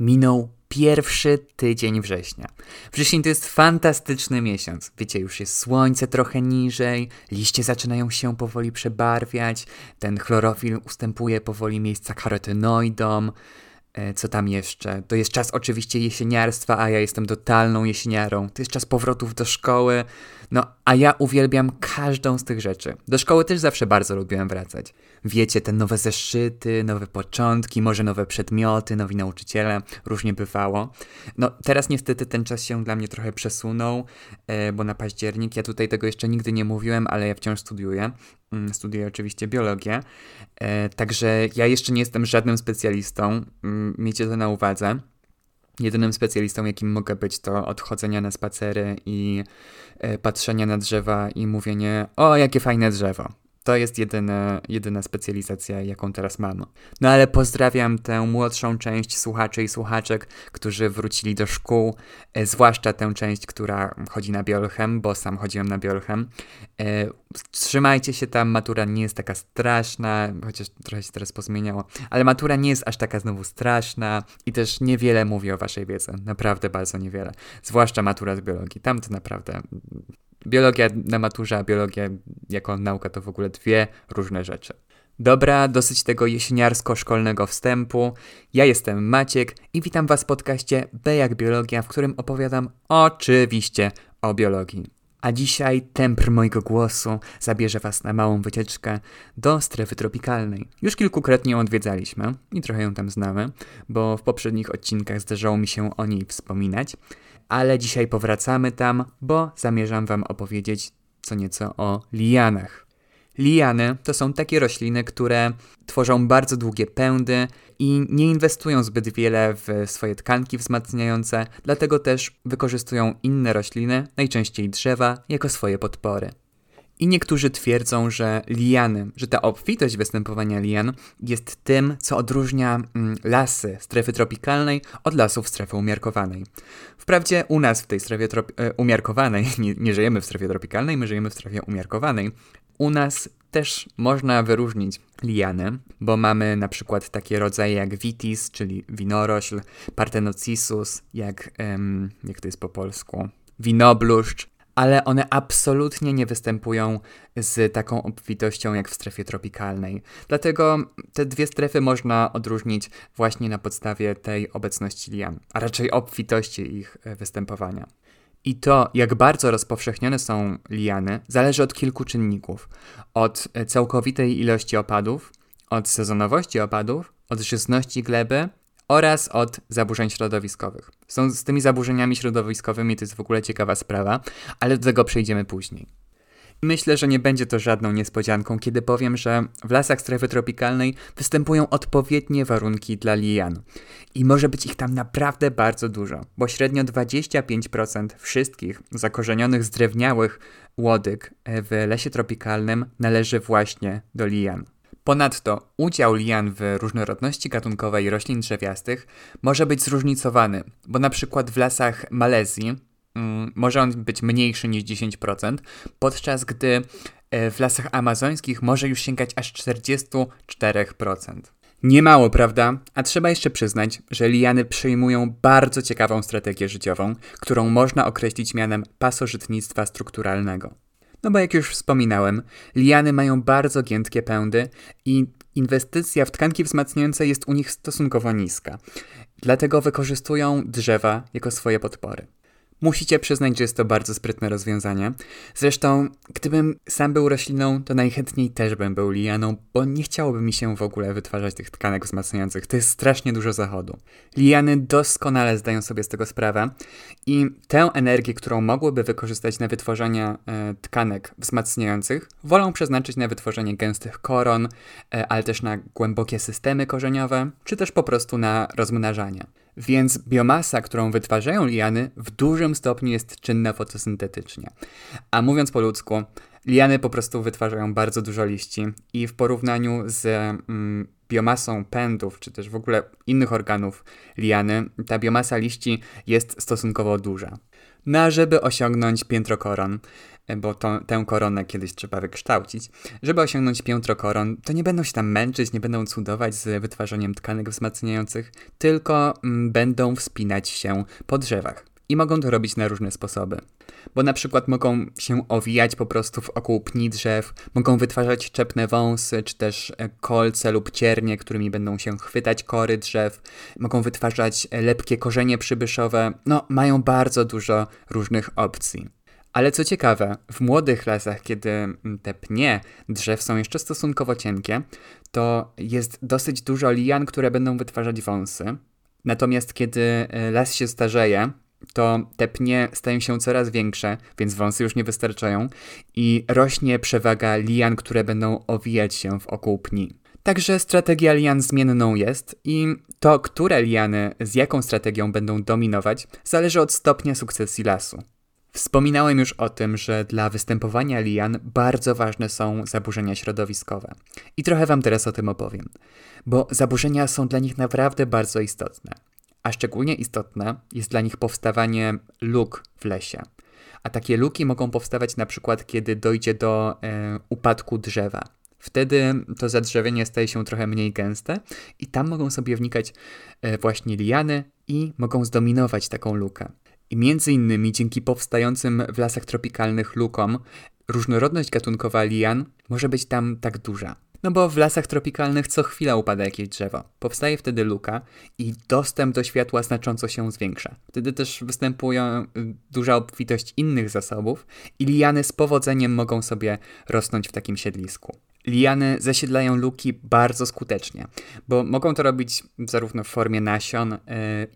Minął pierwszy tydzień września. Wrzesień to jest fantastyczny miesiąc. Wiecie, już jest słońce trochę niżej, liście zaczynają się powoli przebarwiać, ten chlorofil ustępuje powoli miejsca karotenoidom. E, co tam jeszcze? To jest czas oczywiście jesieniarstwa, a ja jestem totalną jesieniarą. To jest czas powrotów do szkoły. No, a ja uwielbiam każdą z tych rzeczy. Do szkoły też zawsze bardzo lubiłem wracać. Wiecie, te nowe zeszyty, nowe początki, może nowe przedmioty, nowi nauczyciele, różnie bywało. No, teraz niestety ten czas się dla mnie trochę przesunął, e, bo na październik, ja tutaj tego jeszcze nigdy nie mówiłem, ale ja wciąż studiuję. Mm, studiuję oczywiście biologię, e, także ja jeszcze nie jestem żadnym specjalistą, mm, miejcie to na uwadze. Jedynym specjalistą, jakim mogę być, to odchodzenia na spacery i e, patrzenia na drzewa i mówienie: O, jakie fajne drzewo. To jest jedyna, jedyna specjalizacja, jaką teraz mam. No ale pozdrawiam tę młodszą część słuchaczy i słuchaczek, którzy wrócili do szkół, e, zwłaszcza tę część, która chodzi na biolchem, bo sam chodziłem na biolchem. E, trzymajcie się tam, matura nie jest taka straszna, chociaż trochę się teraz pozmieniało, ale matura nie jest aż taka znowu straszna i też niewiele mówi o waszej wiedzy, naprawdę bardzo niewiele. Zwłaszcza matura z biologii, tam to naprawdę biologia na maturze, a biologia jako nauka to w ogóle dwie różne rzeczy. Dobra, dosyć tego jesieniarsko-szkolnego wstępu. Ja jestem Maciek i witam Was w podcaście B jak Biologia, w którym opowiadam oczywiście o biologii. A dzisiaj tempr mojego głosu zabierze Was na małą wycieczkę do strefy tropikalnej. Już kilkukrotnie ją odwiedzaliśmy i trochę ją tam znamy, bo w poprzednich odcinkach zdarzało mi się o niej wspominać ale dzisiaj powracamy tam, bo zamierzam Wam opowiedzieć co nieco o lianach. Liany to są takie rośliny, które tworzą bardzo długie pędy i nie inwestują zbyt wiele w swoje tkanki wzmacniające, dlatego też wykorzystują inne rośliny, najczęściej drzewa, jako swoje podpory. I niektórzy twierdzą, że liany, że ta obfitość występowania lian jest tym, co odróżnia mm, lasy strefy tropikalnej od lasów strefy umiarkowanej. Wprawdzie u nas w tej strefie e, umiarkowanej, nie, nie żyjemy w strefie tropikalnej, my żyjemy w strefie umiarkowanej, u nas też można wyróżnić liany, bo mamy na przykład takie rodzaje jak vitis, czyli winorośl, partenocisus, jak, em, jak to jest po polsku, winobluszcz, ale one absolutnie nie występują z taką obfitością jak w strefie tropikalnej. Dlatego te dwie strefy można odróżnić właśnie na podstawie tej obecności lian, a raczej obfitości ich e, występowania. I to, jak bardzo rozpowszechnione są liany, zależy od kilku czynników: od e, całkowitej ilości opadów, od sezonowości opadów, od żyzności gleby oraz od zaburzeń środowiskowych. Są z tymi zaburzeniami środowiskowymi to jest w ogóle ciekawa sprawa, ale do tego przejdziemy później. Myślę, że nie będzie to żadną niespodzianką, kiedy powiem, że w lasach strefy tropikalnej występują odpowiednie warunki dla lian. I może być ich tam naprawdę bardzo dużo, bo średnio 25% wszystkich zakorzenionych zdrewniałych łodyg w lesie tropikalnym należy właśnie do lian. Ponadto udział lian w różnorodności gatunkowej roślin drzewiastych może być zróżnicowany, bo na przykład w lasach Malezji mm, może on być mniejszy niż 10%, podczas gdy e, w lasach amazońskich może już sięgać aż 44%. Niemało, prawda? A trzeba jeszcze przyznać, że liany przyjmują bardzo ciekawą strategię życiową, którą można określić mianem pasożytnictwa strukturalnego. No bo jak już wspominałem, liany mają bardzo giętkie pędy i inwestycja w tkanki wzmacniające jest u nich stosunkowo niska. Dlatego wykorzystują drzewa jako swoje podpory. Musicie przyznać, że jest to bardzo sprytne rozwiązanie. Zresztą, gdybym sam był rośliną, to najchętniej też bym był lianą, bo nie chciałoby mi się w ogóle wytwarzać tych tkanek wzmacniających. To jest strasznie dużo zachodu. Liany doskonale zdają sobie z tego sprawę i tę energię, którą mogłyby wykorzystać na wytworzenie e, tkanek wzmacniających, wolą przeznaczyć na wytworzenie gęstych koron, e, ale też na głębokie systemy korzeniowe, czy też po prostu na rozmnażanie. Więc biomasa, którą wytwarzają liany, w dużym stopniu jest czynna fotosyntetycznie. A mówiąc po ludzku, liany po prostu wytwarzają bardzo dużo liści i w porównaniu z mm, biomasą pędów, czy też w ogóle innych organów liany, ta biomasa liści jest stosunkowo duża. No a żeby osiągnąć piętro koron, bo to, tę koronę kiedyś trzeba wykształcić. Żeby osiągnąć piętro koron, to nie będą się tam męczyć, nie będą cudować z wytwarzaniem tkanek wzmacniających, tylko mm, będą wspinać się po drzewach. I mogą to robić na różne sposoby. Bo na przykład mogą się owijać po prostu wokół pni drzew, mogą wytwarzać czepne wąsy, czy też e, kolce lub ciernie, którymi będą się chwytać kory drzew, mogą wytwarzać e, lepkie korzenie przybyszowe. No, mają bardzo dużo różnych opcji. Ale co ciekawe, w młodych lasach, kiedy mm, te pnie drzew są jeszcze stosunkowo cienkie, to jest dosyć dużo lian, które będą wytwarzać wąsy. Natomiast kiedy e, las się starzeje, to te pnie stają się coraz większe, więc wąsy już nie wystarczają i rośnie przewaga lian, które będą owijać się wokół pni. Także strategia lian zmienną jest i to, które liany z jaką strategią będą dominować, zależy od stopnia sukcesji lasu. Wspominałem już o tym, że dla występowania lian bardzo ważne są zaburzenia środowiskowe. I trochę Wam teraz o tym opowiem, bo zaburzenia są dla nich naprawdę bardzo istotne a szczególnie istotne jest dla nich powstawanie luk w lesie. A takie luki mogą powstawać na przykład, kiedy dojdzie do e, upadku drzewa. Wtedy to zadrzewienie staje się trochę mniej gęste i tam mogą sobie wnikać e, właśnie liany i mogą zdominować taką lukę. I między innymi dzięki powstającym w lasach tropikalnych lukom różnorodność gatunkowa lian może być tam tak duża. No bo w lasach tropikalnych co chwila upada jakieś drzewo. Powstaje wtedy luka i dostęp do światła znacząco się zwiększa. Wtedy też występuje y, duża obfitość innych zasobów i liany z powodzeniem mogą sobie rosnąć w takim siedlisku. Liany zasiedlają luki bardzo skutecznie, bo mogą to robić zarówno w formie nasion,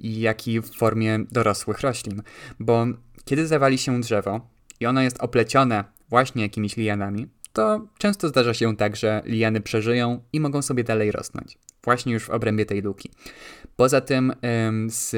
yy, jak i w formie dorosłych roślin, bo kiedy zawali się drzewo i ono jest oplecione właśnie jakimiś lianami, to często zdarza się tak, że liany przeżyją i mogą sobie dalej rosnąć, właśnie już w obrębie tej luki. Poza tym z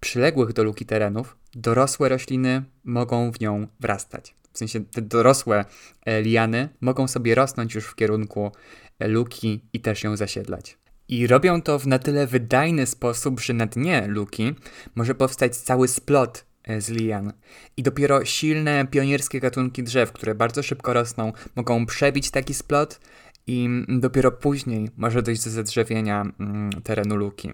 przyległych do luki terenów dorosłe rośliny mogą w nią wrastać. W sensie te dorosłe e, liany mogą sobie rosnąć już w kierunku e, luki i też ją zasiedlać. I robią to w na tyle wydajny sposób, że na dnie luki może powstać cały splot z lian. I dopiero silne, pionierskie gatunki drzew, które bardzo szybko rosną, mogą przebić taki splot i dopiero później może dojść do zadrzewienia mm, terenu luki.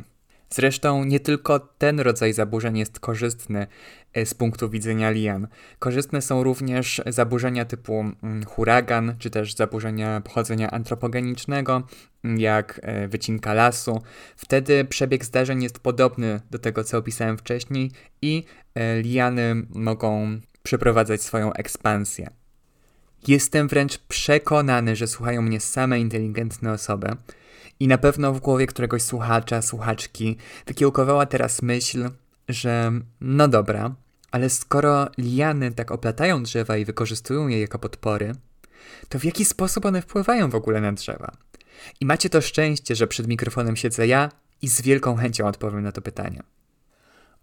Zresztą nie tylko ten rodzaj zaburzeń jest korzystny e, z punktu widzenia lian. Korzystne są również zaburzenia typu mm, huragan, czy też zaburzenia pochodzenia antropogenicznego, mm, jak e, wycinka lasu. Wtedy przebieg zdarzeń jest podobny do tego, co opisałem wcześniej i e, liany mogą przeprowadzać swoją ekspansję. Jestem wręcz przekonany, że słuchają mnie same inteligentne osoby, i na pewno w głowie któregoś słuchacza, słuchaczki wykiełkowała teraz myśl, że no dobra, ale skoro liany tak oplatają drzewa i wykorzystują je jako podpory, to w jaki sposób one wpływają w ogóle na drzewa? I macie to szczęście, że przed mikrofonem siedzę ja i z wielką chęcią odpowiem na to pytanie.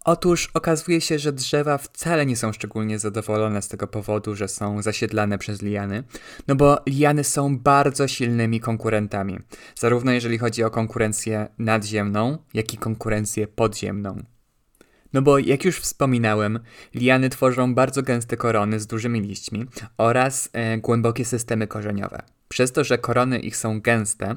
Otóż okazuje się, że drzewa wcale nie są szczególnie zadowolone z tego powodu, że są zasiedlane przez liany, no bo liany są bardzo silnymi konkurentami, zarówno jeżeli chodzi o konkurencję nadziemną, jak i konkurencję podziemną. No bo jak już wspominałem, liany tworzą bardzo gęste korony z dużymi liśćmi oraz e, głębokie systemy korzeniowe. Przez to, że korony ich są gęste,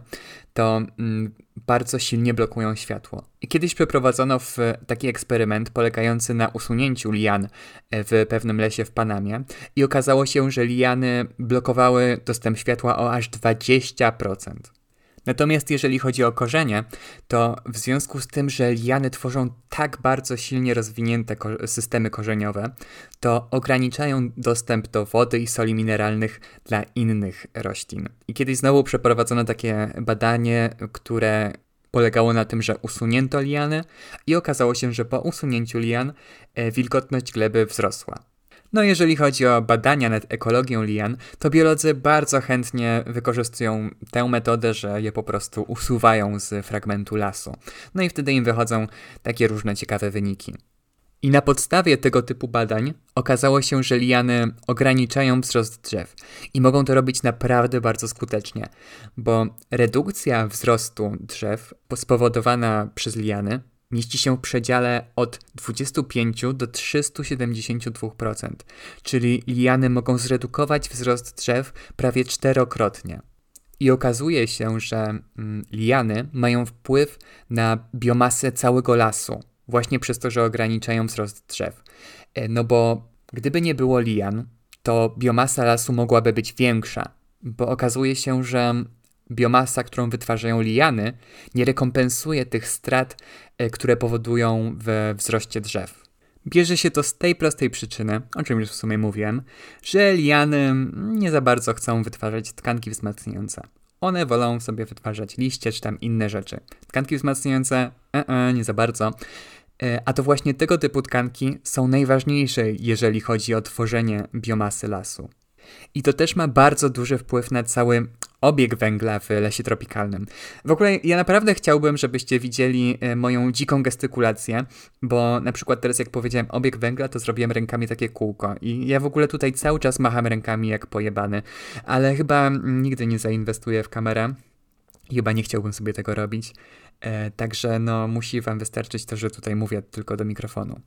to mm, bardzo silnie blokują światło. Kiedyś przeprowadzono w taki eksperyment polegający na usunięciu lian e, w pewnym lesie w Panamie i okazało się, że liany blokowały dostęp światła o aż 20%. Natomiast jeżeli chodzi o korzenie, to w związku z tym, że liany tworzą tak bardzo silnie rozwinięte ko systemy korzeniowe, to ograniczają dostęp do wody i soli mineralnych dla innych roślin. I kiedyś znowu przeprowadzono takie badanie, które polegało na tym, że usunięto liany i okazało się, że po usunięciu lian e, wilgotność gleby wzrosła. No jeżeli chodzi o badania nad ekologią lian, to biolodzy bardzo chętnie wykorzystują tę metodę, że je po prostu usuwają z fragmentu lasu. No i wtedy im wychodzą takie różne ciekawe wyniki. I na podstawie tego typu badań okazało się, że liany ograniczają wzrost drzew i mogą to robić naprawdę bardzo skutecznie, bo redukcja wzrostu drzew spowodowana przez liany mieści się w przedziale od 25 do 372%, czyli liany mogą zredukować wzrost drzew prawie czterokrotnie. I okazuje się, że mm, liany mają wpływ na biomasę całego lasu, właśnie przez to, że ograniczają wzrost drzew. E, no bo gdyby nie było lian, to biomasa lasu mogłaby być większa, bo okazuje się, że biomasa, którą wytwarzają liany, nie rekompensuje tych strat, e, które powodują w wzroście drzew. Bierze się to z tej prostej przyczyny, o czym już w sumie mówiłem, że liany nie za bardzo chcą wytwarzać tkanki wzmacniające. One wolą sobie wytwarzać liście czy tam inne rzeczy. Tkanki wzmacniające, e, e, nie za bardzo. E, a to właśnie tego typu tkanki są najważniejsze, jeżeli chodzi o tworzenie biomasy lasu. I to też ma bardzo duży wpływ na cały obieg węgla w lesie tropikalnym. W ogóle ja naprawdę chciałbym, żebyście widzieli e, moją dziką gestykulację, bo na przykład teraz jak powiedziałem obieg węgla, to zrobiłem rękami takie kółko i ja w ogóle tutaj cały czas macham rękami jak pojebany, ale chyba nigdy nie zainwestuję w kamerę. Chyba nie chciałbym sobie tego robić. E, także no musi wam wystarczyć to, że tutaj mówię tylko do mikrofonu.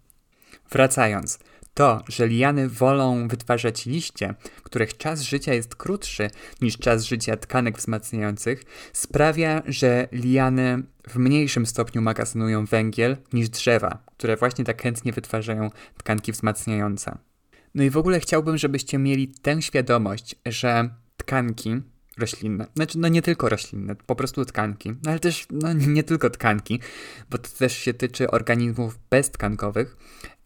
Wracając, to, że liany wolą wytwarzać liście, których czas życia jest krótszy niż czas życia tkanek wzmacniających, sprawia, że liany w mniejszym stopniu magazynują węgiel niż drzewa, które właśnie tak chętnie wytwarzają tkanki wzmacniające. No i w ogóle chciałbym, żebyście mieli tę świadomość, że tkanki roślinne, znaczy no nie tylko roślinne, po prostu tkanki, no ale też no nie tylko tkanki, bo to też się tyczy organizmów beztkankowych,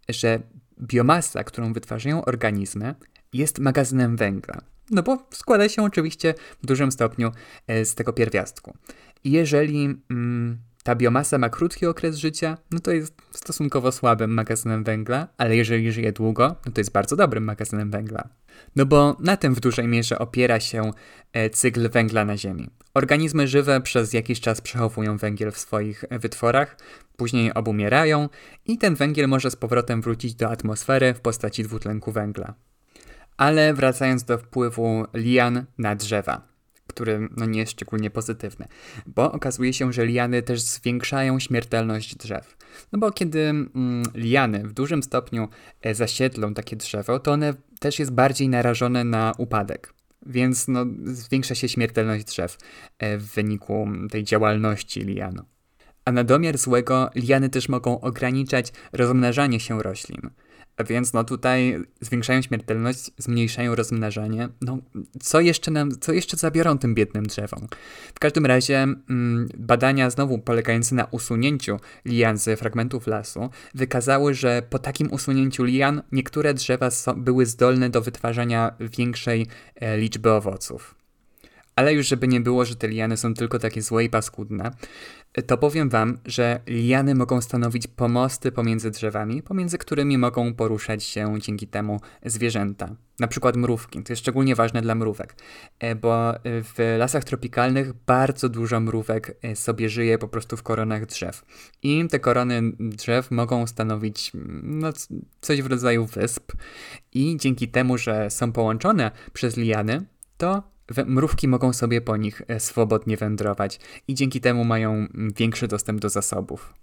że biomasa, którą wytwarzają organizmy, jest magazynem węgla. No bo składa się oczywiście w dużym stopniu e, z tego pierwiastku. Jeżeli mm, ta biomasa ma krótki okres życia, no to jest stosunkowo słabym magazynem węgla, ale jeżeli żyje długo, no to jest bardzo dobrym magazynem węgla. No bo na tym w dużej mierze opiera się e, cykl węgla na Ziemi. Organizmy żywe przez jakiś czas przechowują węgiel w swoich e, wytworach, później obumierają i ten węgiel może z powrotem wrócić do atmosfery w postaci dwutlenku węgla. Ale wracając do wpływu lian na drzewa który no, nie jest szczególnie pozytywny, bo okazuje się, że liany też zwiększają śmiertelność drzew. No bo kiedy mm, liany w dużym stopniu e, zasiedlą takie drzewo, to one też jest bardziej narażone na upadek. Więc no, zwiększa się śmiertelność drzew e, w wyniku tej działalności lianu. A na domiar złego liany też mogą ograniczać rozmnażanie się roślin. Więc no tutaj zwiększają śmiertelność, zmniejszają rozmnażanie. No, co jeszcze nam, co jeszcze zabiorą tym biednym drzewom? W każdym razie mm, badania znowu polegające na usunięciu lian z fragmentów lasu wykazały, że po takim usunięciu lian niektóre drzewa so, były zdolne do wytwarzania większej e, liczby owoców. Ale już żeby nie było, że te liany są tylko takie złe i paskudne, to powiem wam, że liany mogą stanowić pomosty pomiędzy drzewami, pomiędzy którymi mogą poruszać się dzięki temu zwierzęta. Na przykład mrówki. To jest szczególnie ważne dla mrówek, e, bo w lasach tropikalnych bardzo dużo mrówek e, sobie żyje po prostu w koronach drzew. I te korony drzew mogą stanowić no, coś w rodzaju wysp i dzięki temu, że są połączone przez liany, to mrówki mogą sobie po nich e, swobodnie wędrować i dzięki temu mają większy dostęp do zasobów.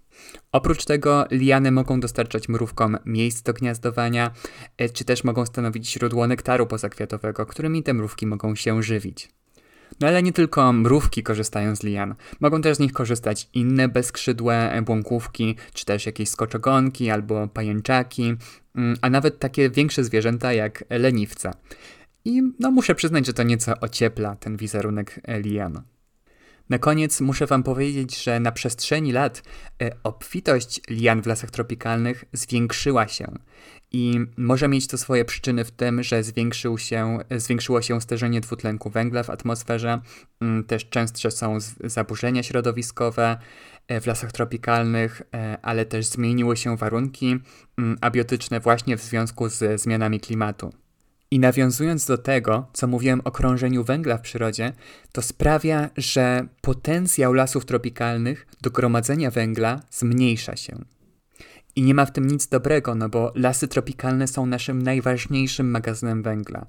Oprócz tego liany mogą dostarczać mrówkom miejsc do gniazdowania, e, czy też mogą stanowić źródło nektaru pozakwiatowego, którymi te mrówki mogą się żywić. No ale nie tylko mrówki korzystają z lian. Mogą też z nich korzystać inne bezskrzydłe błąkówki, czy też jakieś skoczogonki albo pajęczaki, mm, a nawet takie większe zwierzęta jak leniwce. I no muszę przyznać, że to nieco ociepla ten wizerunek lian. Na koniec muszę Wam powiedzieć, że na przestrzeni lat e, obfitość lian w lasach tropikalnych zwiększyła się i może mieć to swoje przyczyny w tym, że zwiększył się, zwiększyło się stężenie dwutlenku węgla w atmosferze, mm, też częstsze są zaburzenia środowiskowe e, w lasach tropikalnych, e, ale też zmieniły się warunki mm, abiotyczne właśnie w związku z zmianami klimatu. I nawiązując do tego, co mówiłem o krążeniu węgla w przyrodzie, to sprawia, że potencjał lasów tropikalnych do gromadzenia węgla zmniejsza się. I nie ma w tym nic dobrego, no bo lasy tropikalne są naszym najważniejszym magazynem węgla,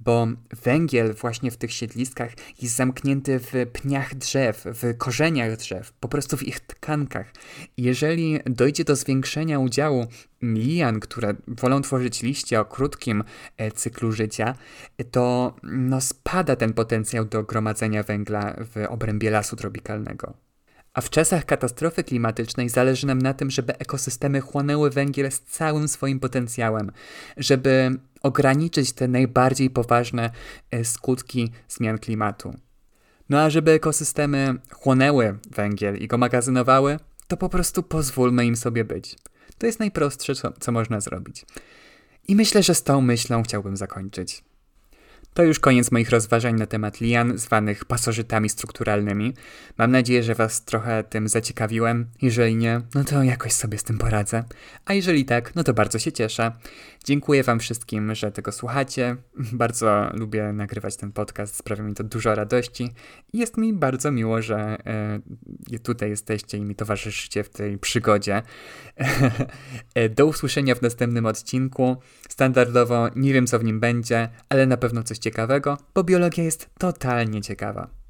bo węgiel właśnie w tych siedliskach jest zamknięty w pniach drzew, w korzeniach drzew, po prostu w ich tkankach. Jeżeli dojdzie do zwiększenia udziału lian, które wolą tworzyć liście o krótkim e, cyklu życia, to no, spada ten potencjał do gromadzenia węgla w obrębie lasu tropikalnego. A w czasach katastrofy klimatycznej zależy nam na tym, żeby ekosystemy chłonęły węgiel z całym swoim potencjałem, żeby ograniczyć te najbardziej poważne e, skutki zmian klimatu. No a żeby ekosystemy chłonęły węgiel i go magazynowały, to po prostu pozwólmy im sobie być. To jest najprostsze, co, co można zrobić. I myślę, że z tą myślą chciałbym zakończyć. To już koniec moich rozważań na temat lian, zwanych pasożytami strukturalnymi. Mam nadzieję, że Was trochę tym zaciekawiłem. Jeżeli nie, no to jakoś sobie z tym poradzę. A jeżeli tak, no to bardzo się cieszę. Dziękuję Wam wszystkim, że tego słuchacie. Bardzo lubię nagrywać ten podcast, sprawia mi to dużo radości. Jest mi bardzo miło, że e, tutaj jesteście i mi towarzyszycie w tej przygodzie. E, do usłyszenia w następnym odcinku. Standardowo nie wiem, co w nim będzie, ale na pewno coś ciekawego, bo biologia jest totalnie ciekawa.